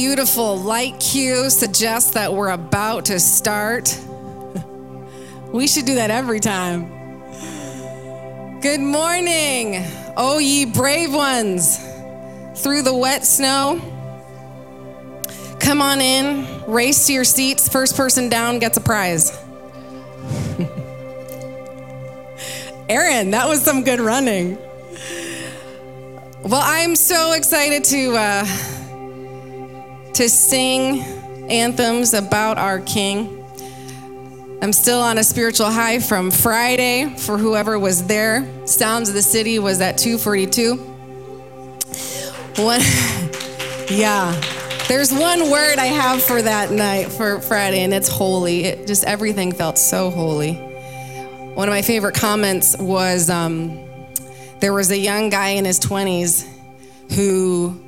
beautiful light cue suggests that we're about to start. we should do that every time. Good morning, oh ye brave ones, through the wet snow. Come on in, race to your seats. First person down gets a prize. Aaron, that was some good running. Well, I'm so excited to uh, to sing anthems about our King. I'm still on a spiritual high from Friday for whoever was there. Sounds of the City was at 242. One, yeah. There's one word I have for that night, for Friday, and it's holy. It just everything felt so holy. One of my favorite comments was um, there was a young guy in his 20s who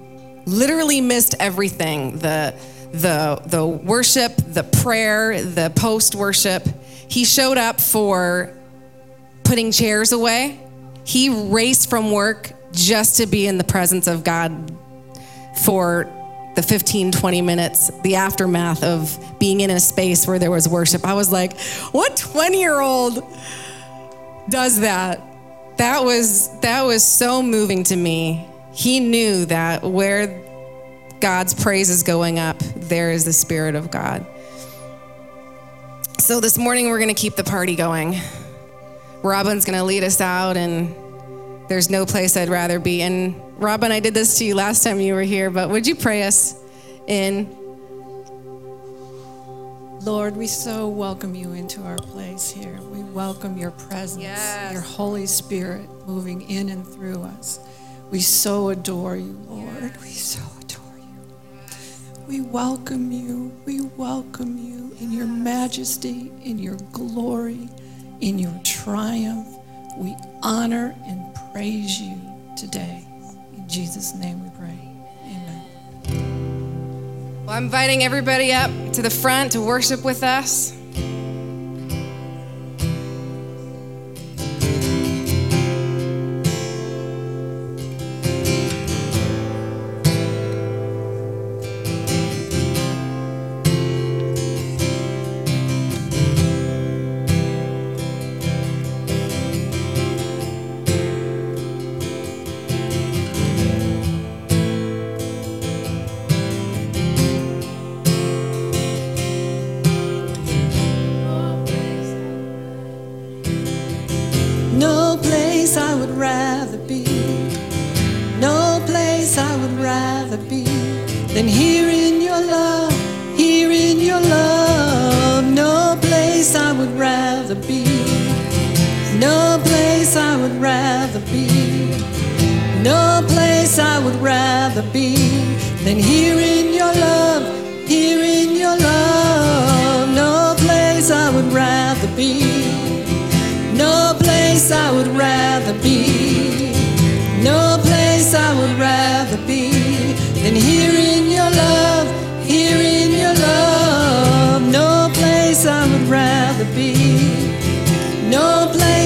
literally missed everything the, the, the worship, the prayer, the post worship. He showed up for putting chairs away. He raced from work just to be in the presence of God for the 15, 20 minutes, the aftermath of being in a space where there was worship. I was like, what 20 year old does that? That was, that was so moving to me he knew that where God's praise is going up, there is the Spirit of God. So this morning, we're going to keep the party going. Robin's going to lead us out, and there's no place I'd rather be. And Robin, I did this to you last time you were here, but would you pray us in? Lord, we so welcome you into our place here. We welcome your presence, yes. your Holy Spirit moving in and through us. We so adore you, Lord. We so adore you. We welcome you. We welcome you in your majesty, in your glory, in your triumph. We honor and praise you today. In Jesus' name we pray. Amen. Well, I'm inviting everybody up to the front to worship with us.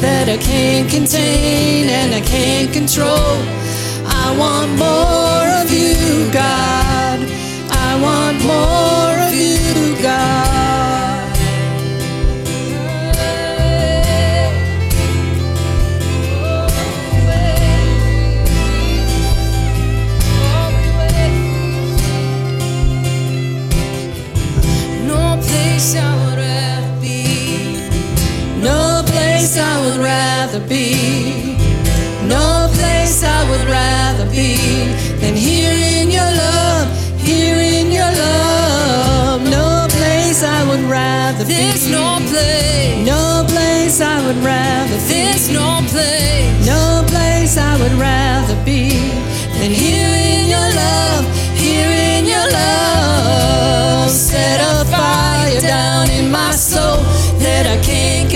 that I can't contain and I can't control. I want more of you, God. I want more of you, God. rather be. No place I would rather be than here in your love, here in your love. No place I would rather be. There's no place. No place I would rather be. There's no place. No place I would rather be than here in your love, here in your love. Set a fire down in my soul that I can't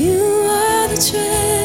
All joy.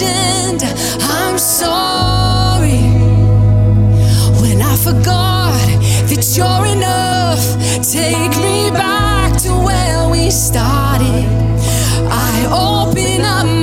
legend. I'm sorry when I forgot that you're enough. Take me back to where we started. I open up.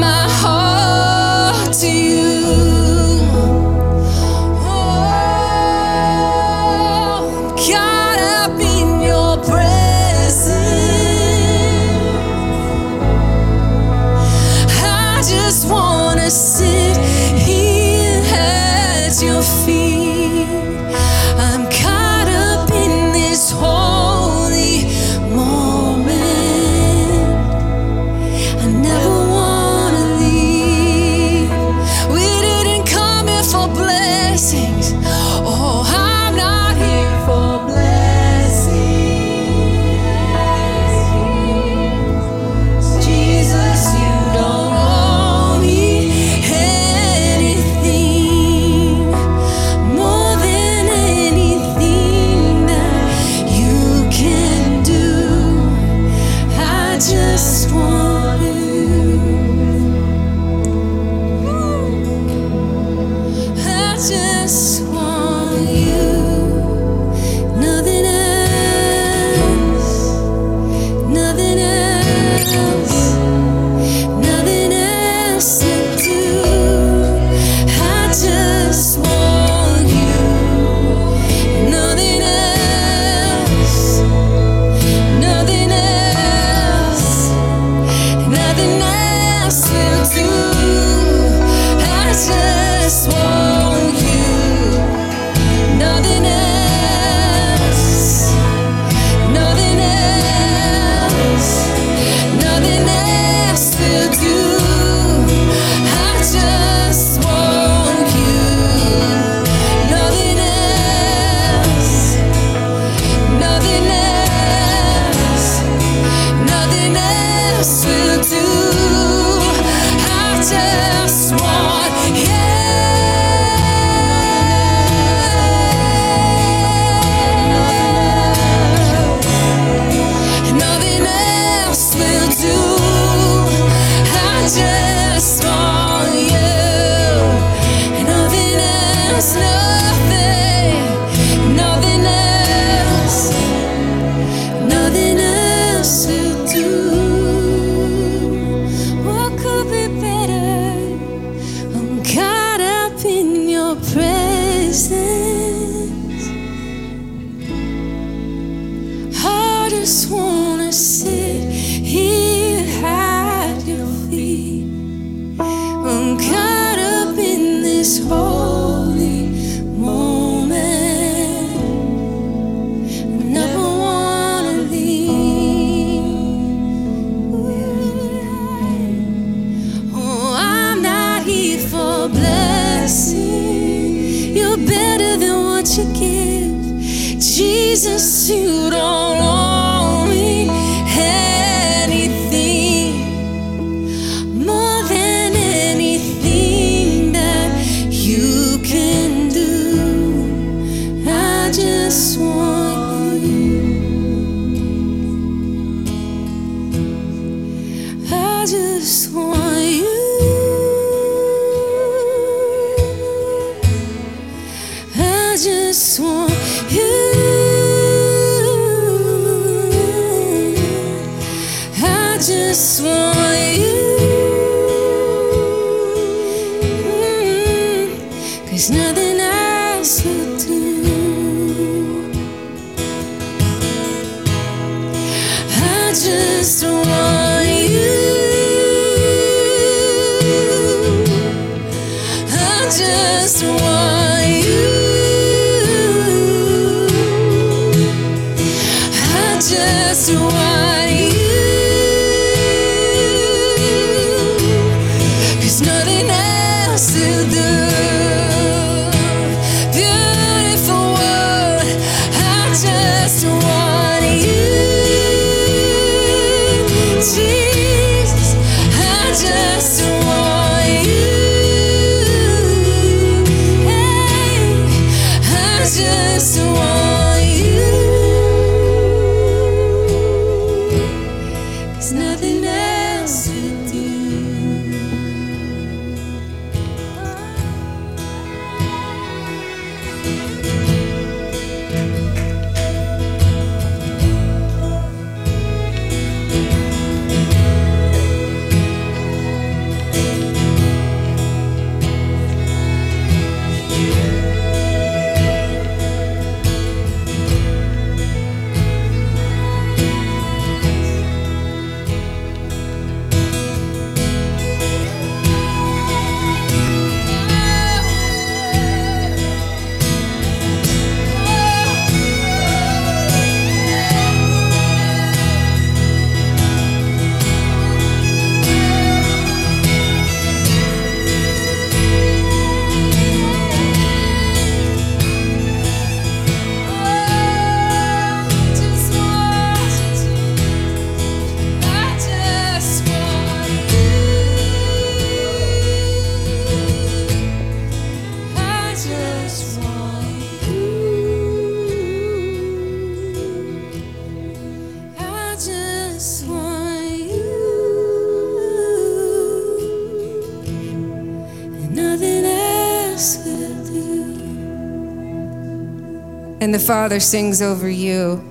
And the Father sings over you.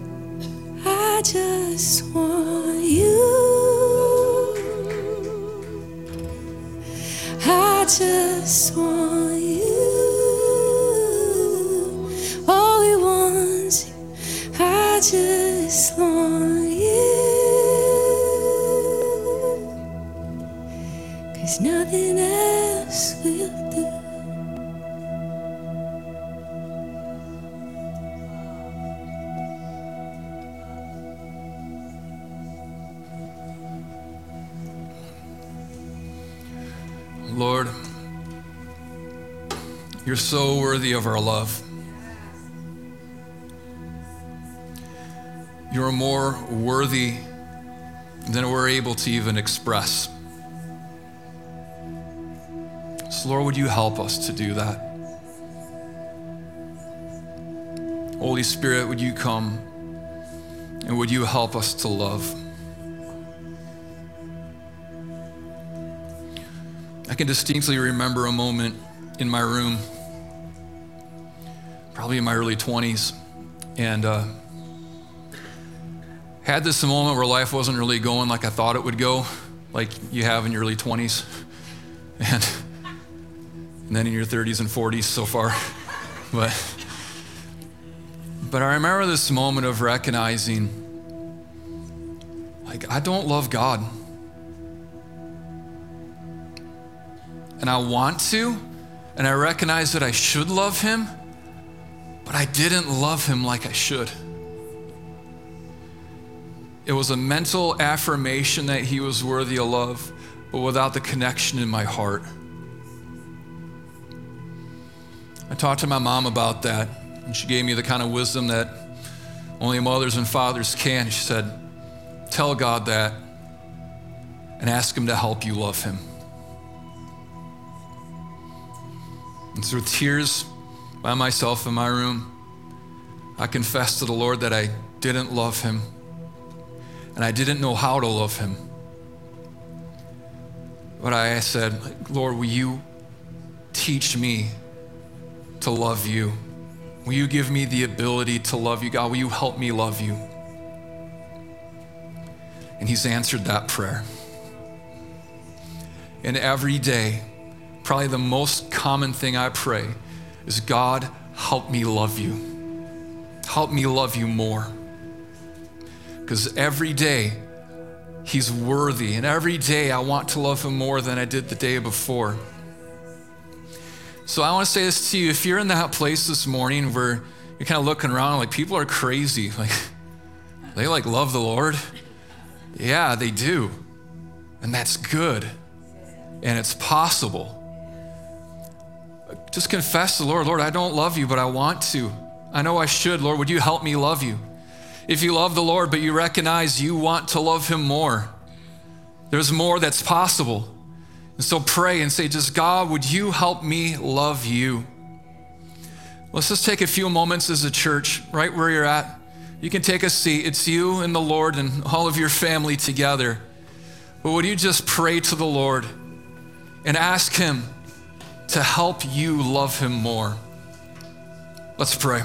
You're so worthy of our love. You're more worthy than we're able to even express. So, Lord, would you help us to do that? Holy Spirit, would you come and would you help us to love? I can distinctly remember a moment in my room, probably in my early 20s, and uh, had this moment where life wasn't really going like I thought it would go, like you have in your early 20s, and, and then in your 30s and 40s so far. But, but I remember this moment of recognizing, like, I don't love God. and I want to, and I recognize that I should love him, but I didn't love him like I should. It was a mental affirmation that he was worthy of love, but without the connection in my heart. I talked to my mom about that, and she gave me the kind of wisdom that Only mothers and fathers can. She said, Tell God that and ask Him to help you love Him. And through tears by myself in my room, I confessed to the Lord that I didn't love Him and I didn't know how to love Him. But I said, Lord, will you teach me to love you? Will you give me the ability to love you? God, will you help me love you? And He's answered that prayer. And every day, probably the most common thing I pray is God, help me love you. Help me love you more. Because every day, He's worthy. And every day, I want to love Him more than I did the day before. So I want to say this to you. If you're in that place this morning where you're kind of looking around like people are crazy, like they like love the Lord. Yeah, they do. And that's good. And it's possible. Just confess to the Lord, Lord, I don't love you, but I want to. I know I should. Lord, would you help me love you? If you love the Lord, but you recognize you want to love him more, there's more that's possible. And so pray and say, just God, would you help me love you? Let's just take a few moments as a church, right where you're at. You can take a seat. It's you and the Lord and all of your family together. But would you just pray to the Lord and ask Him to help you love Him more? Let's pray.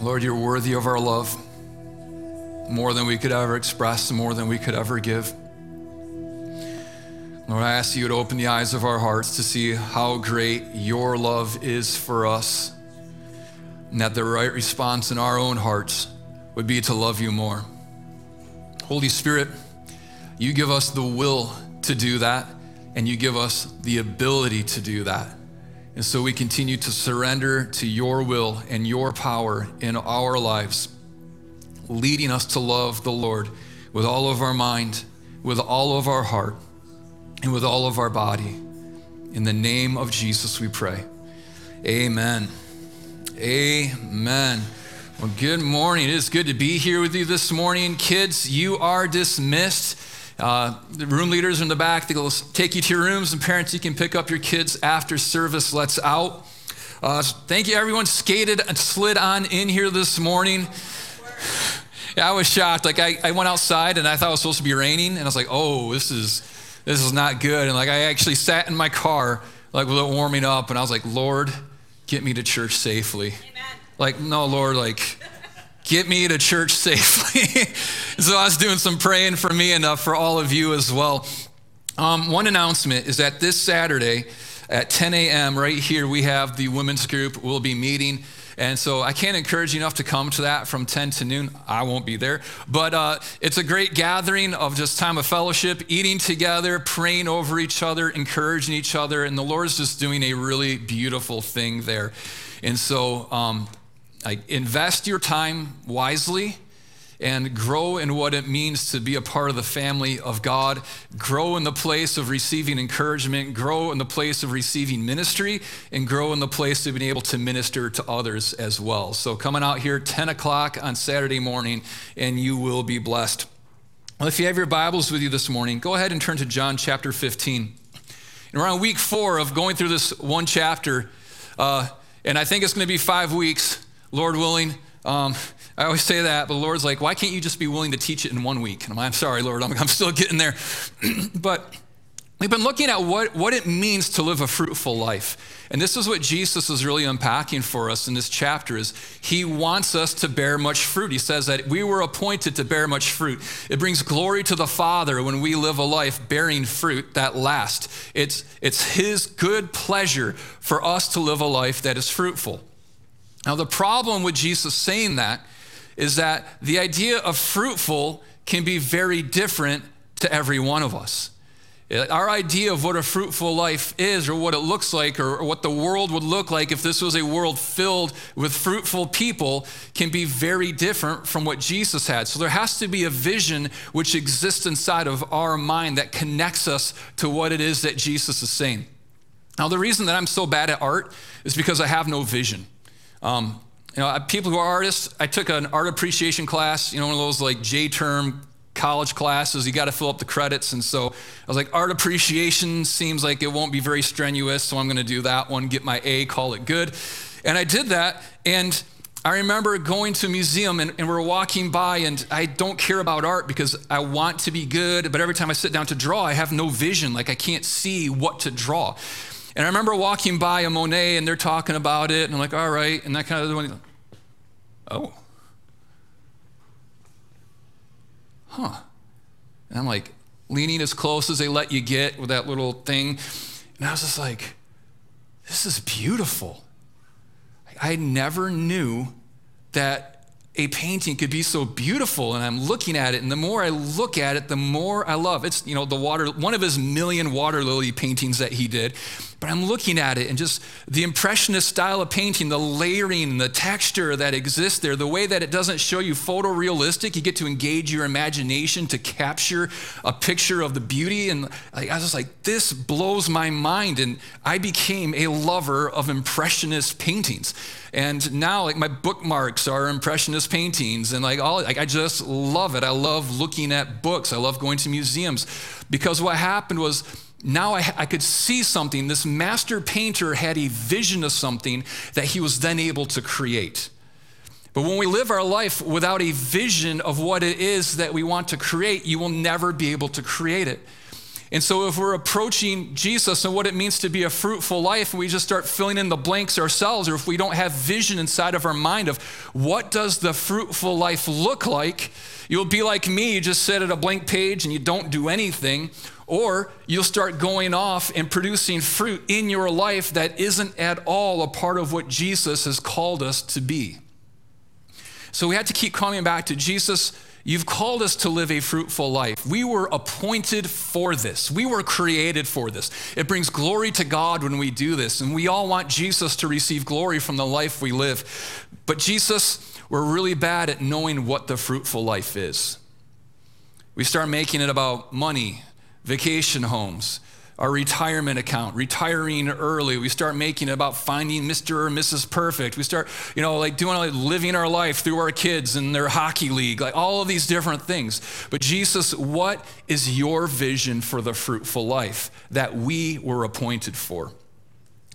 Lord, you're worthy of our love more than we could ever express, more than we could ever give. Lord, I ask you to open the eyes of our hearts to see how great your love is for us, and that the right response in our own hearts would be to love you more. Holy Spirit, you give us the will to do that, and you give us the ability to do that. And so we continue to surrender to your will and your power in our lives, leading us to love the Lord with all of our mind, with all of our heart, and with all of our body. In the name of Jesus, we pray. Amen. Amen. Well, good morning. It is good to be here with you this morning. Kids, you are dismissed. Uh, the room leaders in the back, they'll take you to your rooms, and parents, you can pick up your kids after service lets out. Uh, thank you, everyone skated and slid on in here this morning. Yeah, I was shocked. Like I, I went outside and I thought it was supposed to be raining, and I was like, oh, this is this is not good. And like I actually sat in my car, like with it warming up, and I was like, Lord, get me to church safely. Amen. Like, no, Lord, like, get me to church safely. so I was doing some praying for me and uh, for all of you as well. Um, one announcement is that this Saturday at 10 a.m., right here, we have the women's group. We'll be meeting. And so I can't encourage you enough to come to that from 10 to noon. I won't be there. But uh, it's a great gathering of just time of fellowship, eating together, praying over each other, encouraging each other. And the Lord's just doing a really beautiful thing there. And so um, I invest your time wisely and grow in what it means to be a part of the family of God, grow in the place of receiving encouragement, grow in the place of receiving ministry, and grow in the place of being able to minister to others as well. So, coming out here 10 o'clock on Saturday morning, and you will be blessed. Well, if you have your Bibles with you this morning, go ahead and turn to John chapter 15. And we're on week four of going through this one chapter, uh, and I think it's going to be five weeks, Lord willing. Um, I always say that, but Lord's like, why can't you just be willing to teach it in one week? And I'm, like, I'm sorry, Lord, I'm, I'm still getting there. but we've been looking at what, what it means to live a fruitful life. And this is what Jesus is really unpacking for us in this chapter is he wants us to bear much fruit. He says that we were appointed to bear much fruit. It brings glory to the Father when we live a life bearing fruit that lasts. It's, it's his good pleasure for us to live a life that is fruitful. Now, the problem with Jesus saying that is that the idea of fruitful can be very different to every one of us. Our idea of what a fruitful life is, or what it looks like, or, what the world would look like if this was a world filled with fruitful people, can be very different from what Jesus had. So there has to be a vision which exists inside of our mind that connects us to what it is that Jesus is saying. Now, the reason that I'm so bad at art is because I have no vision. Um, you know, people who are artists, I took an art appreciation class, you know, one of those like J term college classes. You got to fill up the credits. And so I was like, art appreciation seems like it won't be very strenuous. So I'm going to do that one, get my A, call it good. And I did that. And I remember going to a museum and, and, we're walking by, and I don't care about art because I want to be good, but every time I sit down to draw, I have no vision. Like I can't see what to draw. And I remember walking by a Monet and they're talking about it, and I'm like, all right, and that kind of one. Oh. Huh. And I'm like leaning as close as they let you get with that little thing. And I was just like, this is beautiful. I never knew that a painting could be so beautiful and i'm looking at it and the more i look at it the more i love it's you know the water one of his million water lily paintings that he did but I'm looking at it and just the impressionist style of painting, the layering, the texture that exists there, the way that it doesn't show you photorealistic, you get to engage your imagination to capture a picture of the beauty. And I was just like, this blows my mind. And I became a lover of impressionist paintings. And now, like, my bookmarks are impressionist paintings, and like, all, like, I just love it. I love looking at books, I love going to museums because what happened was, now I, I, could see something. This master painter had a vision of something that he was then able to create. But when we live our life without a vision of what it is that we want to create, you will never be able to create it. And so, if we're approaching Jesus and what it means to be a fruitful life, and we just start filling in the blanks ourselves, or if we don't have vision inside of our mind of what does the fruitful life look like, you'll be like me, you just sit at a blank page and you don't do anything, or you'll start going off and producing fruit in your life that isn't at all a part of what Jesus has called us to be. So we had to keep coming back to Jesus. You've called us to live a fruitful life. We were appointed for this. We were created for this. It brings glory to God when we do this. And we all want Jesus to receive glory from the life we live. But Jesus, we're really bad at knowing what the fruitful life is. We start making it about money, vacation homes, our retirement account, retiring early. We start making about finding Mr. or Mrs. Perfect. We start, you know, like doing like living our life through our kids and their hockey league, like all of these different things. But Jesus, what is your vision for the fruitful life that we were appointed for?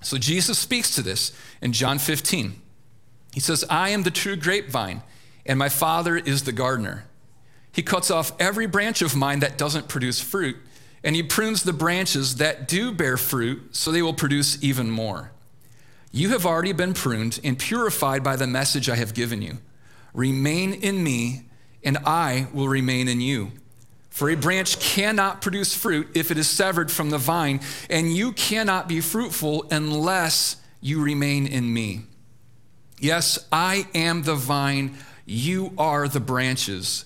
So Jesus speaks to this in John 15. He says, I am the true grapevine, and my Father is the gardener. He cuts off every branch of mine that doesn't produce fruit and he prunes the branches that do bear fruit so they will produce even more. You have already been pruned and purified by the message I have given you. Remain in me, and I will remain in you. For a branch cannot produce fruit if it is severed from the vine, and you cannot be fruitful unless you remain in me. Yes, I am the vine, you are the branches.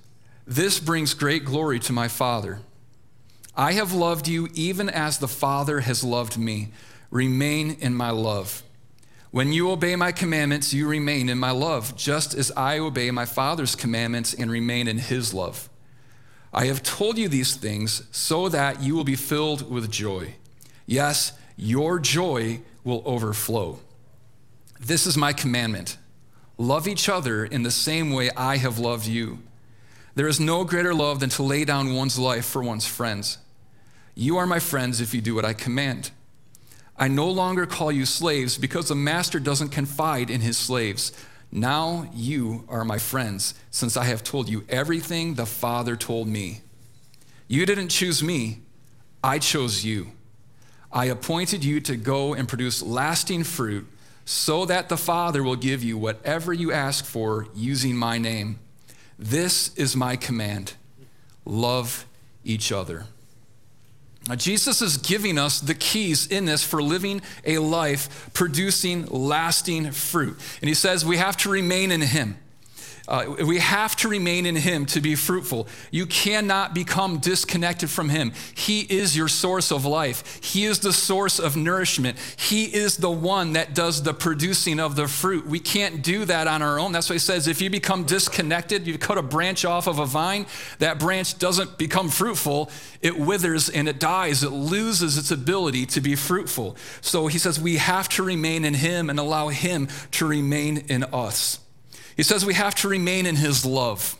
This brings great glory to my Father. I have loved you even as the Father has loved me. Remain in my love. When you obey my commandments, you remain in my love, just as I obey my Father's commandments and remain in his love. I have told you these things so that you will be filled with joy. Yes, your joy will overflow. This is my commandment love each other in the same way I have loved you. There is no greater love than to lay down one's life for one's friends. You are my friends if you do what I command. I no longer call you slaves because the master doesn't confide in his slaves. Now you are my friends, since I have told you everything the Father told me. You didn't choose me, I chose you. I appointed you to go and produce lasting fruit, so that the Father will give you whatever you ask for using my name. This is my command love each other. Now, Jesus is giving us the keys in this for living a life producing lasting fruit. And he says we have to remain in him. Uh, we have to remain in Him to be fruitful. You cannot become disconnected from Him. He is your source of life, He is the source of nourishment. He is the one that does the producing of the fruit. We can't do that on our own. That's why He says if you become disconnected, you cut a branch off of a vine, that branch doesn't become fruitful, it withers and it dies. It loses its ability to be fruitful. So He says we have to remain in Him and allow Him to remain in us. He says we have to remain in his love.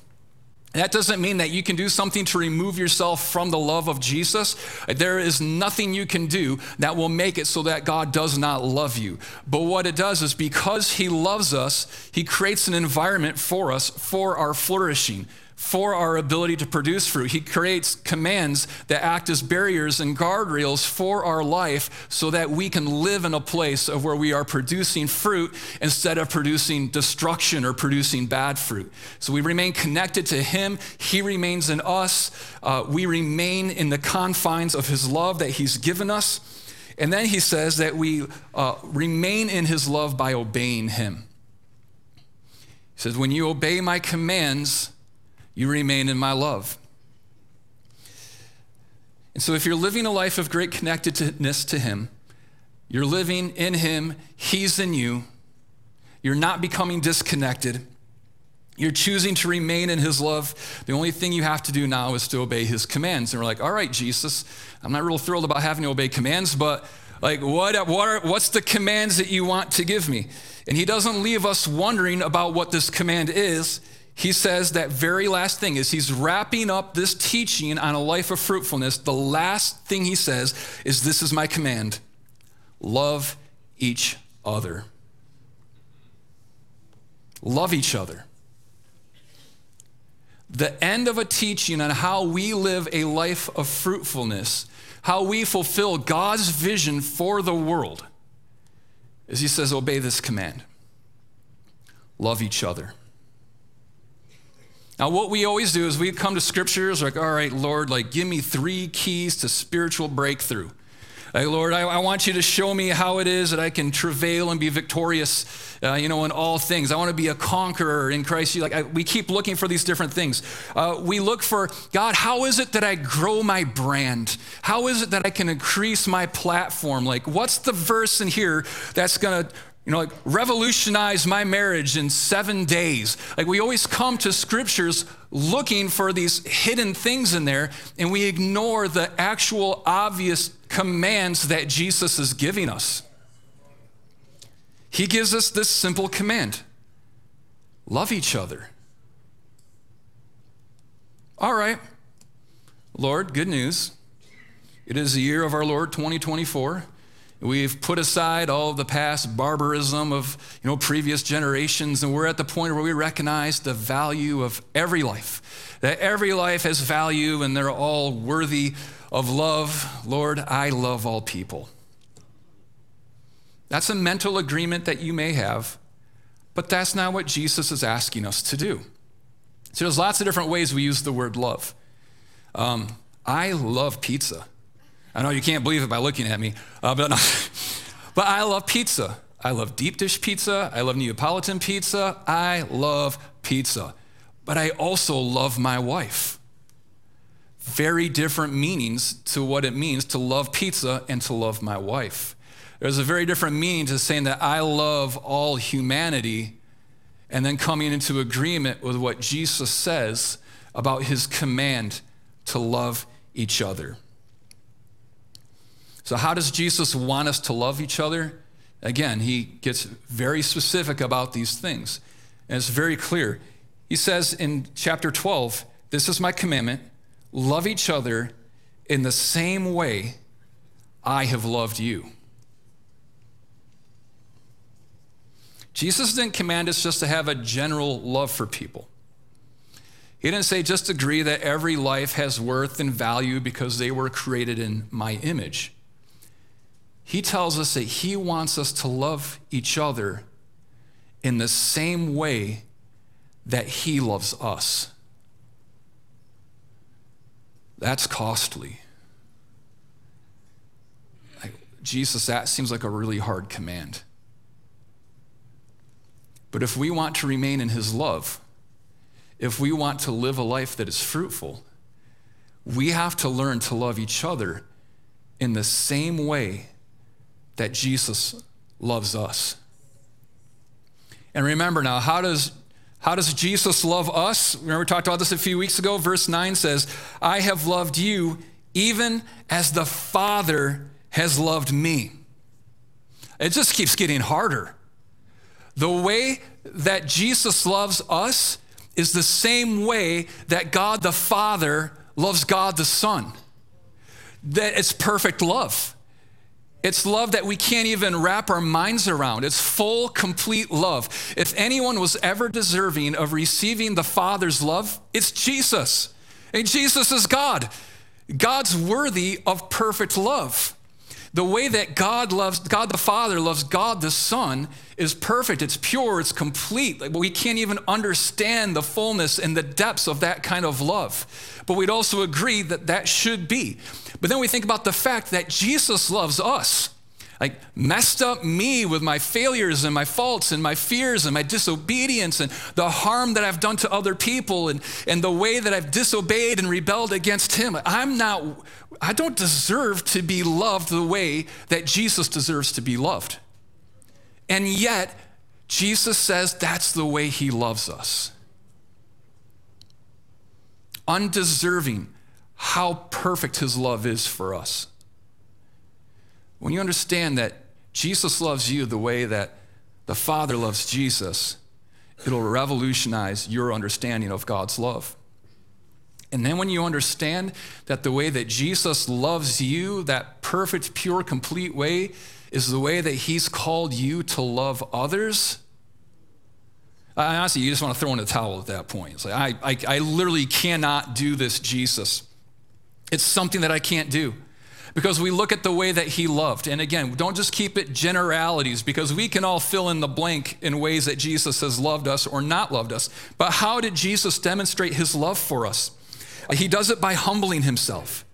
That doesn't mean that you can do something to remove yourself from the love of Jesus. There is nothing you can do that will make it so that God does not love you. But what it does is because He loves us, He creates an environment for us for our flourishing, for our ability to produce fruit. He creates commands that act as barriers and guardrails for our life so that we can live in a place of where we are producing fruit instead of producing destruction or producing bad fruit. So we remain connected to Him, He remains in us, uh, we remain in the confines of His love that He's given us. And then He says that we uh, remain in His love by obeying Him. He says, When you obey my commands, you remain in my love. And so, if you're living a life of great connectedness to Him, you're living in Him, He's in you, you're not becoming disconnected, you're choosing to remain in His love. The only thing you have to do now is to obey His commands. And we're like, all right, Jesus, I'm not real thrilled about having to obey commands, but like, what, what are, what's the commands that you want to give me? And He doesn't leave us wondering about what this command is he says that very last thing is he's wrapping up this teaching on a life of fruitfulness. The last thing he says is, This is my command love each other. Love each other. The end of a teaching on how we live a life of fruitfulness, how we fulfill God's vision for the world, is he says, Obey this command love each other. Now, what we always do is we come to scriptures like, all right, Lord, like, give me three keys to spiritual breakthrough. Like, Lord, I, I want you to show me how it is that I can travail and be victorious, uh, you know, in all things. I want to be a conqueror in Christ. Like, I, we keep looking for these different things. Uh, we look for, God, how is it that I grow my brand? How is it that I can increase my platform? Like, what's the verse in here that's going to you know, like revolutionize my marriage in seven days. Like we always come to scriptures looking for these hidden things in there, and we ignore the actual obvious commands that Jesus is giving us. he gives us this simple command love each other. All right, Lord, good news. It is the year of our Lord 2024. We've put aside all the past barbarism of you know, previous generations, and we're at the point where we recognize the value of every life. That every life has value and they're all worthy of love. Lord, I love all people. That's a mental agreement that you may have, but that's not what Jesus is asking us to do. So there's lots of different ways we use the word love. Um, I love pizza. I know you can't believe it by looking at me, uh, but, no. but I love pizza. I love deep dish pizza. I love Neapolitan pizza. I love pizza. But I also love my wife. Very different meanings to what it means to love pizza and to love my wife. There's a very different meaning to saying that I love all humanity and then coming into agreement with what Jesus says about his command to love each other. So, how does Jesus want us to love each other? Again, he gets very specific about these things, and it's very clear. He says in chapter 12, This is my commandment love each other in the same way I have loved you. Jesus didn't command us just to have a general love for people. He didn't say just agree that every life has worth and value because they were created in my image. He tells us that He wants us to love each other in the same way that He loves us. That's costly. Jesus, that seems like a really hard command. But if we want to remain in His love, if we want to live a life that is fruitful, we have to learn to love each other in the same way that Jesus loves us. And remember now, how does, how does Jesus love us? Remember, we talked about this a few weeks ago. Verse 9 says, I have loved you even as the Father has loved me. It just keeps getting harder. The way that Jesus loves us is the same way that God the Father loves God the Son. That it's perfect love. It's love that we can't even wrap our minds around. It's full, complete love. If anyone was ever deserving of receiving the Father's love, it's Jesus. And Jesus is God. God's worthy of perfect love. The way that God loves, God the Father loves God the Son is perfect. It's pure. It's complete. Like, we can't even understand the fullness and the depths of that kind of love. But we'd also agree that that should be. But then we think about the fact that Jesus loves us. Like, messed up me with my failures and my faults and my fears and my disobedience and the harm that I've done to other people and, and the way that I've disobeyed and rebelled against Him. I'm not, I don't deserve to be loved the way that Jesus deserves to be loved. And yet, Jesus says that's the way He loves us. Undeserving how perfect his love is for us. When you understand that Jesus loves you the way that the Father loves Jesus, it'll revolutionize your understanding of God's love. And then when you understand that the way that Jesus loves you, that perfect, pure, complete way, is the way that he's called you to love others, I honestly, you just want to throw in a towel at that point. It's like, I, I, I literally cannot do this, Jesus. It's something that I can't do because we look at the way that he loved. And again, don't just keep it generalities because we can all fill in the blank in ways that Jesus has loved us or not loved us. But how did Jesus demonstrate his love for us? He does it by humbling himself.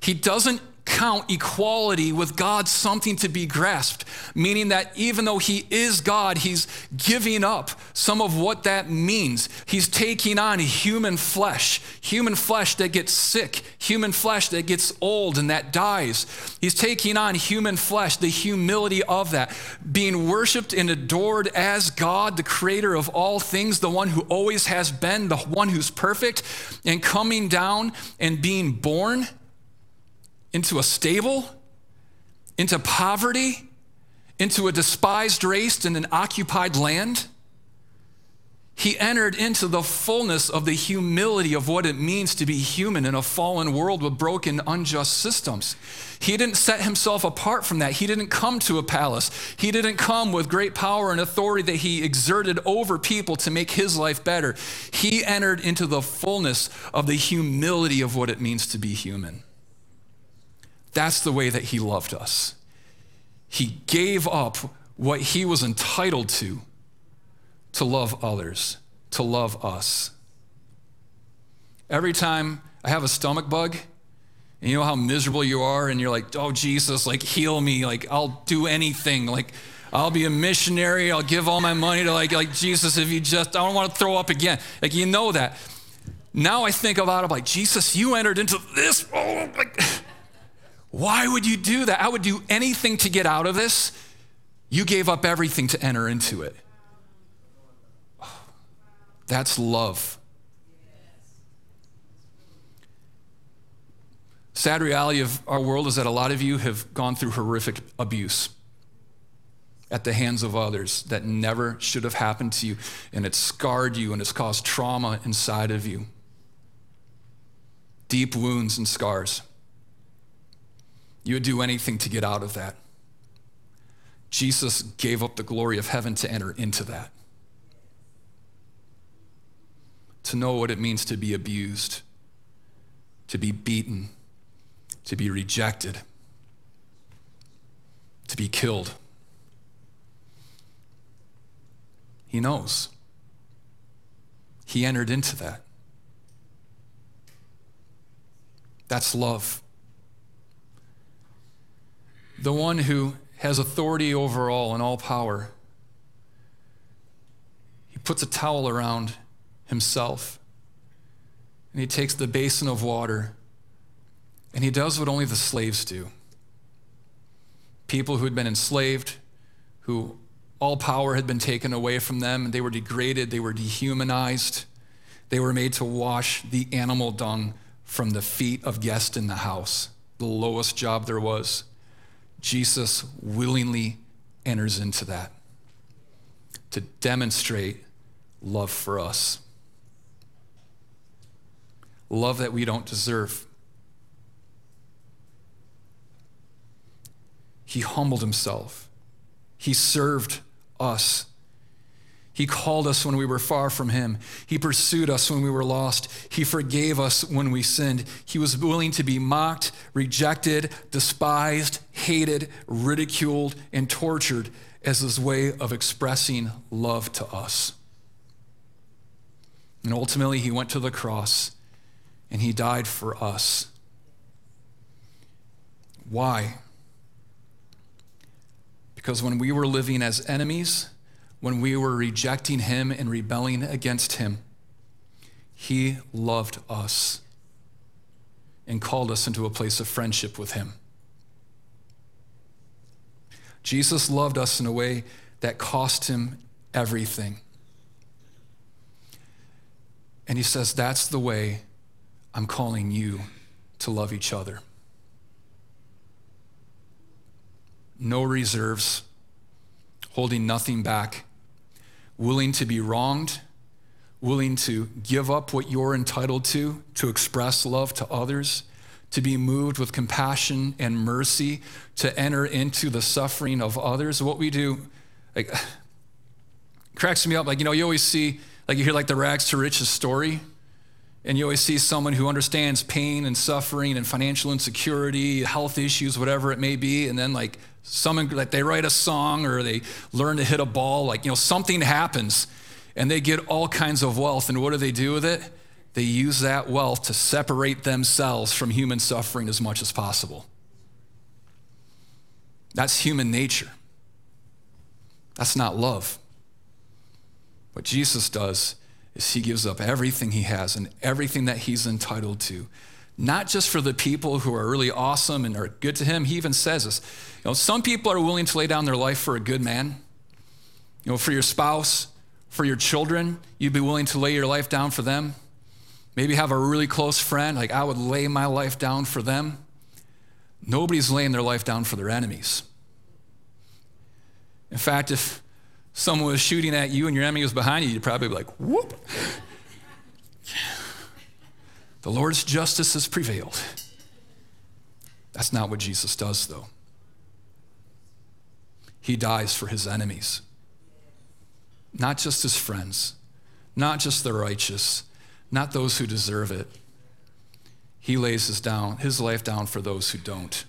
He doesn't count equality with God something to be grasped, meaning that even though he is God, he's giving up some of what that means. He's taking on human flesh, human flesh that gets sick, human flesh that gets old and that dies. He's taking on human flesh, the humility of that, being worshiped and adored as God, the creator of all things, the one who always has been, the one who's perfect, and coming down and being born into a stable, into poverty, into a despised race in an occupied land. He entered into the fullness of the humility of what it means to be human in a fallen world with broken, unjust systems. He didn't set himself apart from that. He didn't come to a palace. He didn't come with great power and authority that he exerted over people to make his life better. He entered into the fullness of the humility of what it means to be human. That's the way that he loved us. He gave up what he was entitled to to love others, to love us. Every time I have a stomach bug, and you know how miserable you are, and you're like, oh, Jesus, like, heal me. Like, I'll do anything. Like, I'll be a missionary. I'll give all my money to, like, like Jesus, if you just, I don't want to throw up again. Like, you know that. Now I think about it, like, Jesus, you entered into this. Oh, like, why would you do that? I would do anything to get out of this. You gave up everything to enter into it. That's love. Sad reality of our world is that a lot of you have gone through horrific abuse at the hands of others that never should have happened to you, and it's scarred you and it's caused trauma inside of you. Deep wounds and scars. You would do anything to get out of that. Jesus gave up the glory of heaven to enter into that to know what it means to be abused, to be beaten, to be rejected, to be killed. He knows. He entered into that. That's love. The one who has authority over all and all power, he puts a towel around himself. And he takes the basin of water and he does what only the slaves do. People who had been enslaved, who all power had been taken away from them, they were degraded, they were dehumanized, they were made to wash the animal dung from the feet of guests in the house, the lowest job there was. Jesus willingly enters into that to demonstrate love for us love that we don't deserve. He humbled himself. He served us. He called us when we were far from him. He pursued us when we were lost. He forgave us when we sinned. He was willing to be mocked, rejected, despised, hated, ridiculed, and tortured as his way of expressing love to us. And ultimately, he went to the cross and he died for us. Why? Because when we were living as enemies, when we were rejecting him and rebelling against him, he loved us and called us into a place of friendship with him. Jesus loved us in a way that cost him everything. And he says, That's the way I'm calling you to love each other. No reserves, holding nothing back, willing to be wronged, willing to give up what you're entitled to, to express love to others, to be moved with compassion and mercy, to enter into the suffering of others. What we do, like, cracks me up. Like, you know, you always see, like, you hear like the rags to riches story and you always see someone who understands pain and suffering and financial insecurity, health issues, whatever it may be, and then like someone like they write a song or they learn to hit a ball, like you know something happens, and they get all kinds of wealth, and what do they do with it? They use that wealth to separate themselves from human suffering as much as possible. That's human nature. That's not love. What Jesus does is he gives up everything he has and everything that he's entitled to. Not just for the people who are really awesome and are good to him. He even says this. You know, some people are willing to lay down their life for a good man. You know, for your spouse, for your children, you'd be willing to lay your life down for them. Maybe have a really close friend, like I would lay my life down for them. Nobody's laying their life down for their enemies. In fact, if someone was shooting at you and your enemy was behind you, you'd probably be like, whoop. The Lord's justice has prevailed. That's not what Jesus does, though. He dies for his enemies, not just his friends, not just the righteous, not those who deserve it. He lays his, down, his life down for those who don't.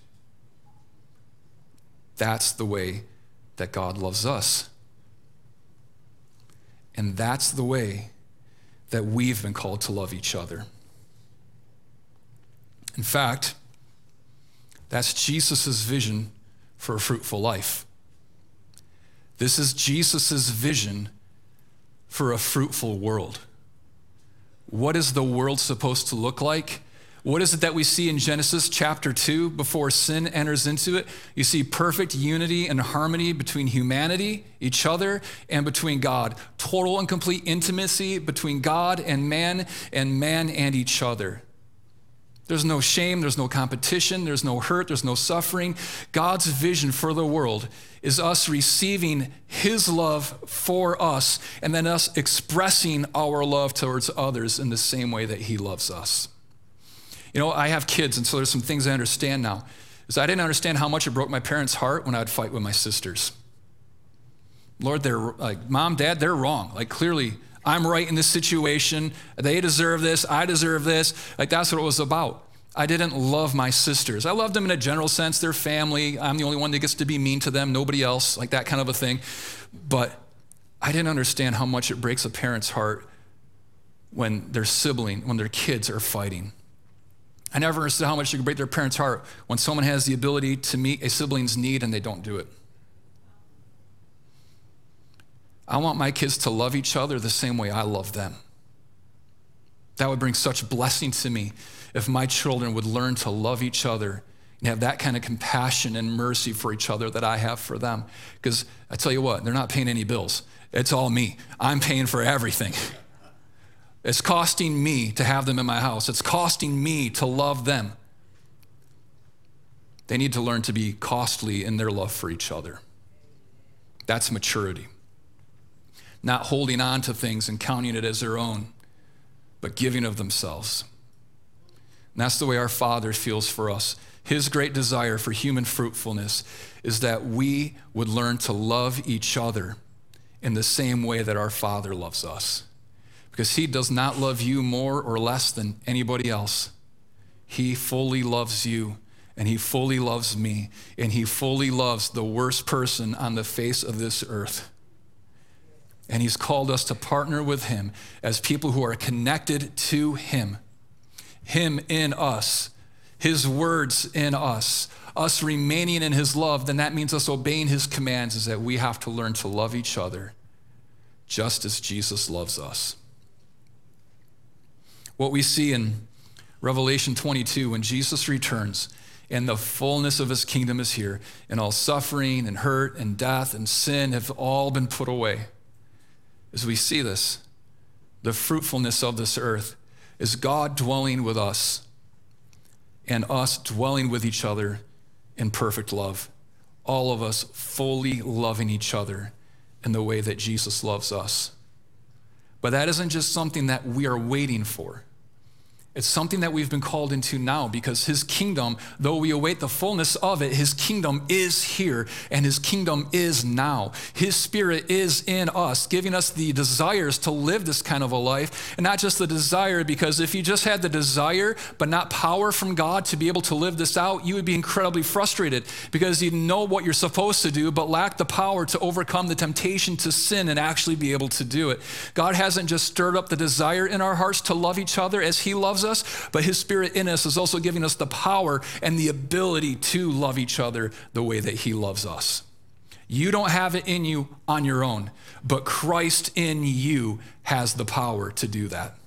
That's the way that God loves us. And that's the way that we've been called to love each other. In fact, that's Jesus' vision for a fruitful life. This is Jesus' vision for a fruitful world. What is the world supposed to look like? What is it that we see in Genesis chapter 2 before sin enters into it? You see perfect unity and harmony between humanity, each other, and between God. Total and complete intimacy between God and man, and man and each other. There's no shame, there's no competition, there's no hurt, there's no suffering. God's vision for the world is us receiving His love for us and then us expressing our love towards others in the same way that He loves us. You know, I have kids, and so there's some things I understand now. Is I didn't understand how much it broke my parents' heart when I would fight with my sisters. Lord, they're like, mom, dad, they're wrong. Like, clearly, I'm right in this situation. They deserve this. I deserve this. Like, that's what it was about. I didn't love my sisters. I loved them in a general sense. They're family. I'm the only one that gets to be mean to them, nobody else, like that kind of a thing. But I didn't understand how much it breaks a parent's heart when their sibling, when their kids are fighting. I never understood how much it could break their parents' heart when someone has the ability to meet a sibling's need and they don't do it. I want my kids to love each other the same way I love them. That would bring such blessing to me if my children would learn to love each other and have that kind of compassion and mercy for each other that I have for them. Because I tell you what, they're not paying any bills. It's all me. I'm paying for everything. It's costing me to have them in my house. It's costing me to love them. They need to learn to be costly in their love for each other. That's maturity. Not holding on to things and counting it as their own, but giving of themselves. And that's the way our Father feels for us. His great desire for human fruitfulness is that we would learn to love each other in the same way that our Father loves us because He does not love you more or less than anybody else. He fully loves you, and He fully loves me, and He fully loves the worst person on the face of this earth. And He's called us to partner with Him as people who are connected to Him. Him in us, His words in us, us remaining in His love, then that means us obeying His commands, is that we have to learn to love each other just as Jesus loves us what we see in Revelation 22 when Jesus returns and the fullness of his kingdom is here, and all suffering and hurt and death and sin have all been put away. As we see this, the fruitfulness of this earth is God dwelling with us and us dwelling with each other in perfect love. All of us fully loving each other in the way that Jesus loves us. But that isn't just something that we are waiting for. It's something that we've been called into now because his kingdom, though we await the fullness of it, his kingdom is here and his kingdom is now. His spirit is in us, giving us the desires to live this kind of a life. And not just the desire, because if you just had the desire but not power from God to be able to live this out, you would be incredibly frustrated because you know what you're supposed to do but lack the power to overcome the temptation to sin and actually be able to do it. God hasn't just stirred up the desire in our hearts to love each other as he loves us, but His Spirit in us is also giving us the power and the ability to love each other the way that He loves us. You don't have it in you on your own, but Christ in you has the power to do that.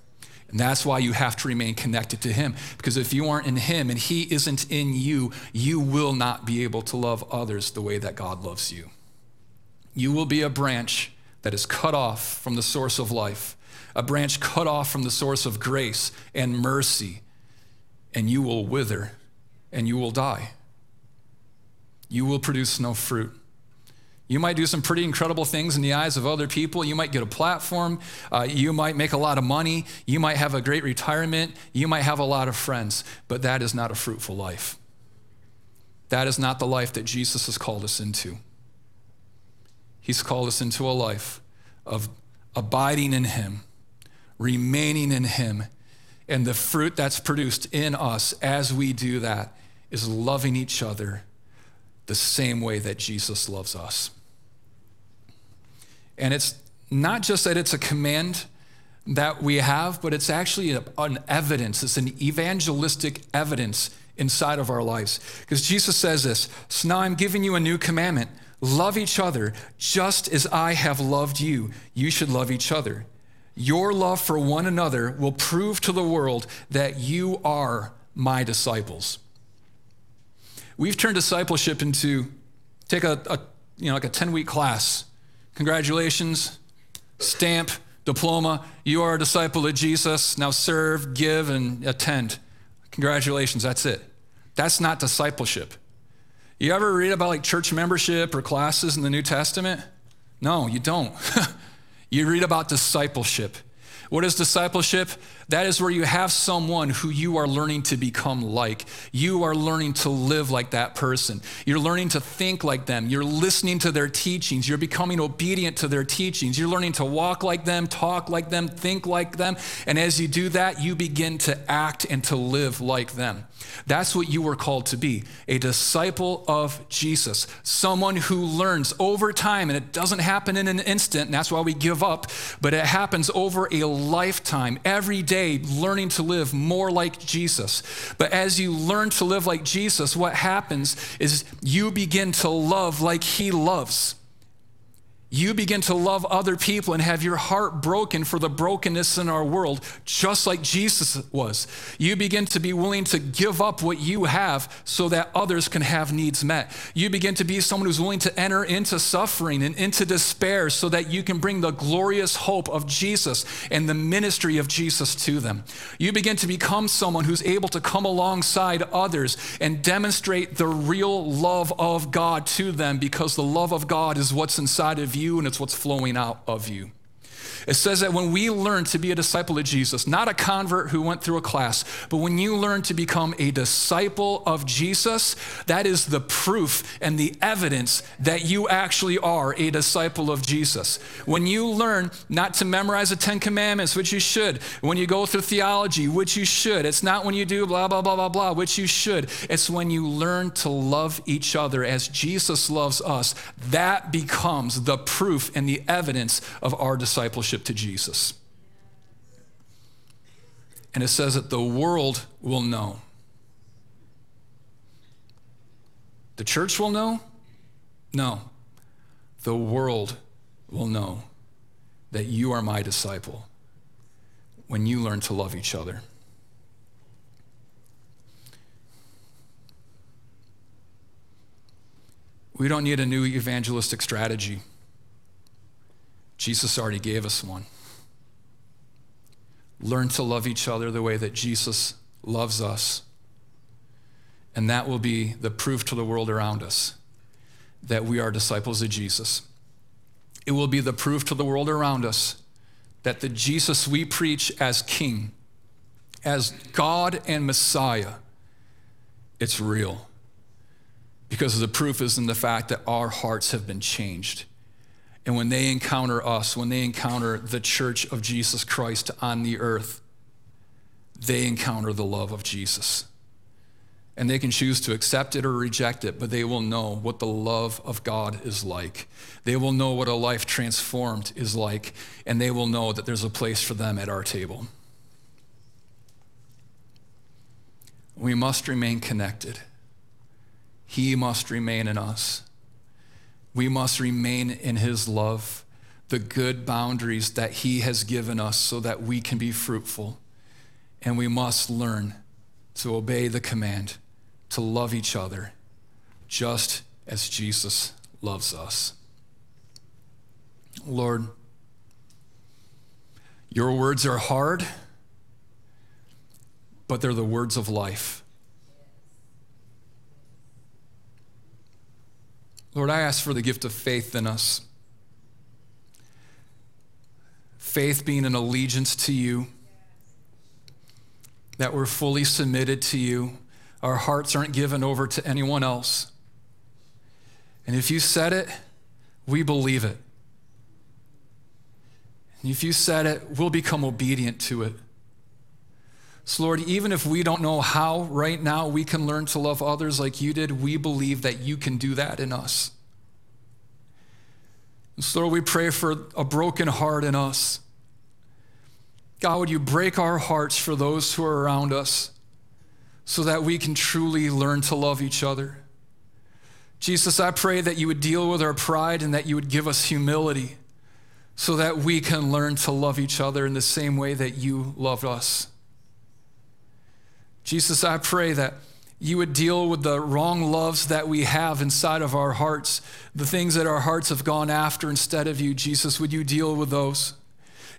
And that's why you have to remain connected to Him. Because if you aren't in Him and He isn't in you, you will not be able to love others the way that God loves you. You will be a branch that is cut off from the source of life a branch cut off from the source of grace and mercy, and you will wither and you will die. You will produce no fruit. You might do some pretty incredible things in the eyes of other people. You might get a platform. Uh, you might make a lot of money. You might have a great retirement. You might have a lot of friends. But that is not a fruitful life. That is not the life that Jesus has called us into. He's called us into a life of abiding in Him, remaining in Him, and the fruit that's produced in us as we do that is loving each other the same way that Jesus loves us. And it's not just that it's a command that we have, but it's actually an evidence, it's an evangelistic evidence inside of our lives. Because Jesus says this So now I'm giving you a new commandment love each other just as I have loved you. You should love each other. Your love for one another will prove to the world that you are my disciples. We've turned discipleship into take a, a you know like a 10 week class. Congratulations, stamp, diploma. You are a disciple of Jesus. Now serve, give, and attend. Congratulations, that's it. That's not discipleship. You ever read about like church membership or classes in the New Testament? No, you don't. you read about discipleship. What is discipleship? That is where you have someone who you are learning to become like. You are learning to live like that person. You're learning to think like them. You're listening to their teachings. You're becoming obedient to their teachings. You're learning to walk like them, talk like them, think like them. And as you do that, you begin to act and to live like them. That's what you were called to be a disciple of Jesus, someone who learns over time. And it doesn't happen in an instant, and that's why we give up, but it happens over a lifetime, every day, learning to live more like Jesus. But as you learn to live like Jesus, what happens is you begin to love like he loves you begin to love other people and have your heart broken for the brokenness in our world, just like Jesus was. You begin to be willing to give up what you have so that others can have needs met. You begin to be someone who's willing to enter into suffering and into despair so that you can bring the glorious hope of Jesus and the ministry of Jesus to them. You begin to become someone who's able to come alongside others and demonstrate the real love of God to them because the love of God is what's inside of you you and it's what's flowing out of you. It says that when we learn to be a disciple of Jesus, not a convert who went through a class, but when you learn to become a disciple of Jesus, that is the proof and the evidence that you actually are a disciple of Jesus. When you learn not to memorize the Ten Commandments, which you should, when you go through theology, which you should, it's not when you do blah, blah, blah, blah, blah, which you should. It's when you learn to love each other as Jesus loves us. That becomes the proof and the evidence of our discipleship to Jesus. And it says that the world will know. The church will know? No. The world will know that you are my disciple when you learn to love each other. We don't need a new evangelistic strategy. Jesus already gave us one. Learn to love each other the way that Jesus loves us. And that will be the proof to the world around us that we are disciples of Jesus. It will be the proof to the world around us that the Jesus we preach as King, as God and Messiah, it's real. Because the proof is in the fact that our hearts have been changed and when they encounter us, when they encounter the church of Jesus Christ on the earth, they encounter the love of Jesus. And they can choose to accept it or reject it, but they will know what the love of God is like. They will know what a life transformed is like, and they will know that there's a place for them at our table. We must remain connected. He must remain in us. We must remain in His love, the good boundaries that He has given us so that we can be fruitful. And we must learn to obey the command to love each other just as Jesus loves us. Lord, your words are hard, but they're the words of life. Lord, I ask for the gift of faith in us. Faith being an allegiance to you, that we're fully submitted to you. Our hearts aren't given over to anyone else. And if you said it, we believe it. And if you said it, we'll become obedient to it. So, Lord, even if we don't know how right now we can learn to love others like you did, we believe that you can do that in us. And so, Lord, we pray for a broken heart in us. God, would you break our hearts for those who are around us so that we can truly learn to love each other? Jesus, I pray that you would deal with our pride and that you would give us humility so that we can learn to love each other in the same way that you loved us. Jesus, I pray that you would deal with the wrong loves that we have inside of our hearts, the things that our hearts have gone after instead of you. Jesus, would you deal with those?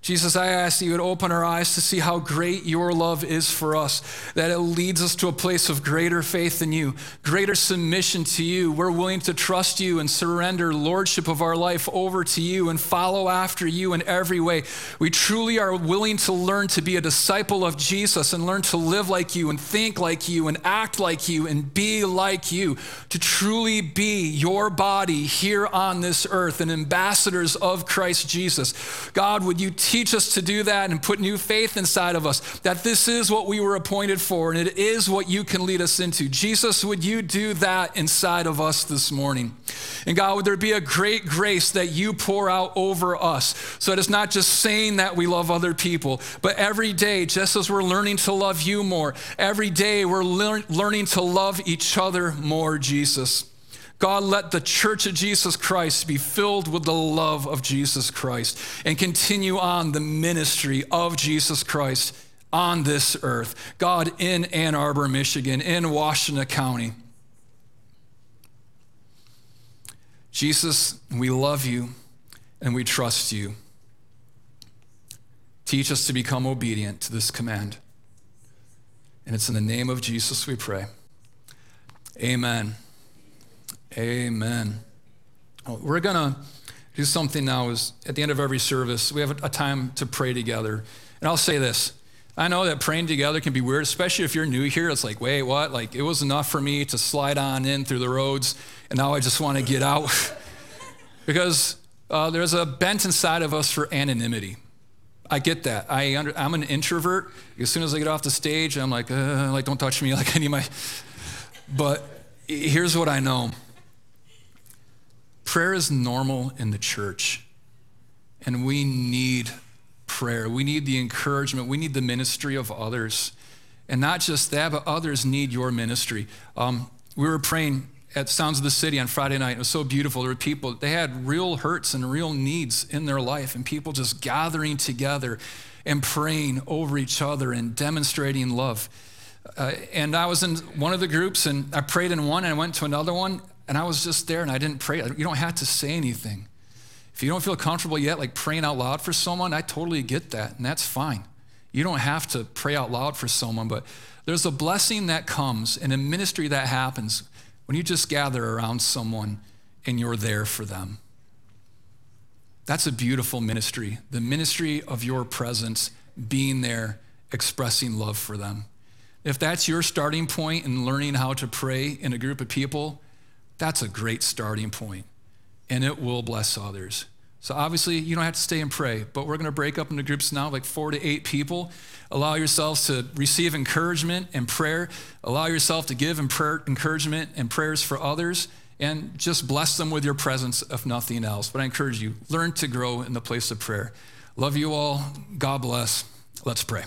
Jesus, I ask that you would open our eyes to see how great your love is for us, that it leads us to a place of greater faith in you, greater submission to you. We're willing to trust you and surrender lordship of our life over to you and follow after you in every way. We truly are willing to learn to be a disciple of Jesus and learn to live like you and think like you and act like you and be like you, to truly be your body here on this earth and ambassadors of Christ Jesus. God, would you teach us to do that and put new faith inside of us that this is what we were appointed for and it is what you can lead us into. Jesus, would you do that inside of us this morning? And God, would there be a great grace that you pour out over us so that it's not just saying that we love other people, but every day, just as we're learning to love you more, every day we're lear- learning to love each other more, Jesus. God, let the church of Jesus Christ be filled with the love of Jesus Christ and continue on the ministry of Jesus Christ on this earth. God, in Ann Arbor, Michigan, in Washtenaw County. Jesus, we love you and we trust you. Teach us to become obedient to this command. And it's in the name of Jesus we pray. Amen. Amen. We're going to do something now is at the end of every service, we have a time to pray together. And I'll say this. I know that praying together can be weird, especially if you're new here. It's like, wait, what? Like, it was enough for me to slide on in through the roads, and now I just want to get out. because uh, there's a bent inside of us for anonymity. I get that. I under, I'm an introvert. As soon as I get off the stage, I'm like, uh, like, don't touch me. Like, I need my. But here's what I know Prayer is normal in the church, and we need prayer. We need the encouragement. We need the ministry of others. And not just that, but others need your ministry. Um, we were praying at Sounds of the City on Friday night. It was so beautiful. There were people, they had real hurts and real needs in their life, and people just gathering together and praying over each other and demonstrating love. Uh, and I was in one of the groups, and I prayed in one, and I went to another one, and I was just there and I didn't pray. You don't have to say anything. If you don't feel comfortable yet, like praying out loud for someone, I totally get that, and that's fine. You don't have to pray out loud for someone, but there's a blessing that comes and a ministry that happens when you just gather around someone and you're there for them. That's a beautiful ministry. The ministry of your presence, being there, expressing love for them. If that's your starting point in learning how to pray in a group of people, that's a great starting point, and it will bless others. So obviously, you don't have to stay and pray, but we're going to break up into groups now, like four to eight people. Allow yourselves to receive encouragement and prayer. Allow yourself to give and prayer, encouragement and prayers for others, and just bless them with your presence, if nothing else. But I encourage you, learn to grow in the place of prayer. Love you all. God bless. Let's pray.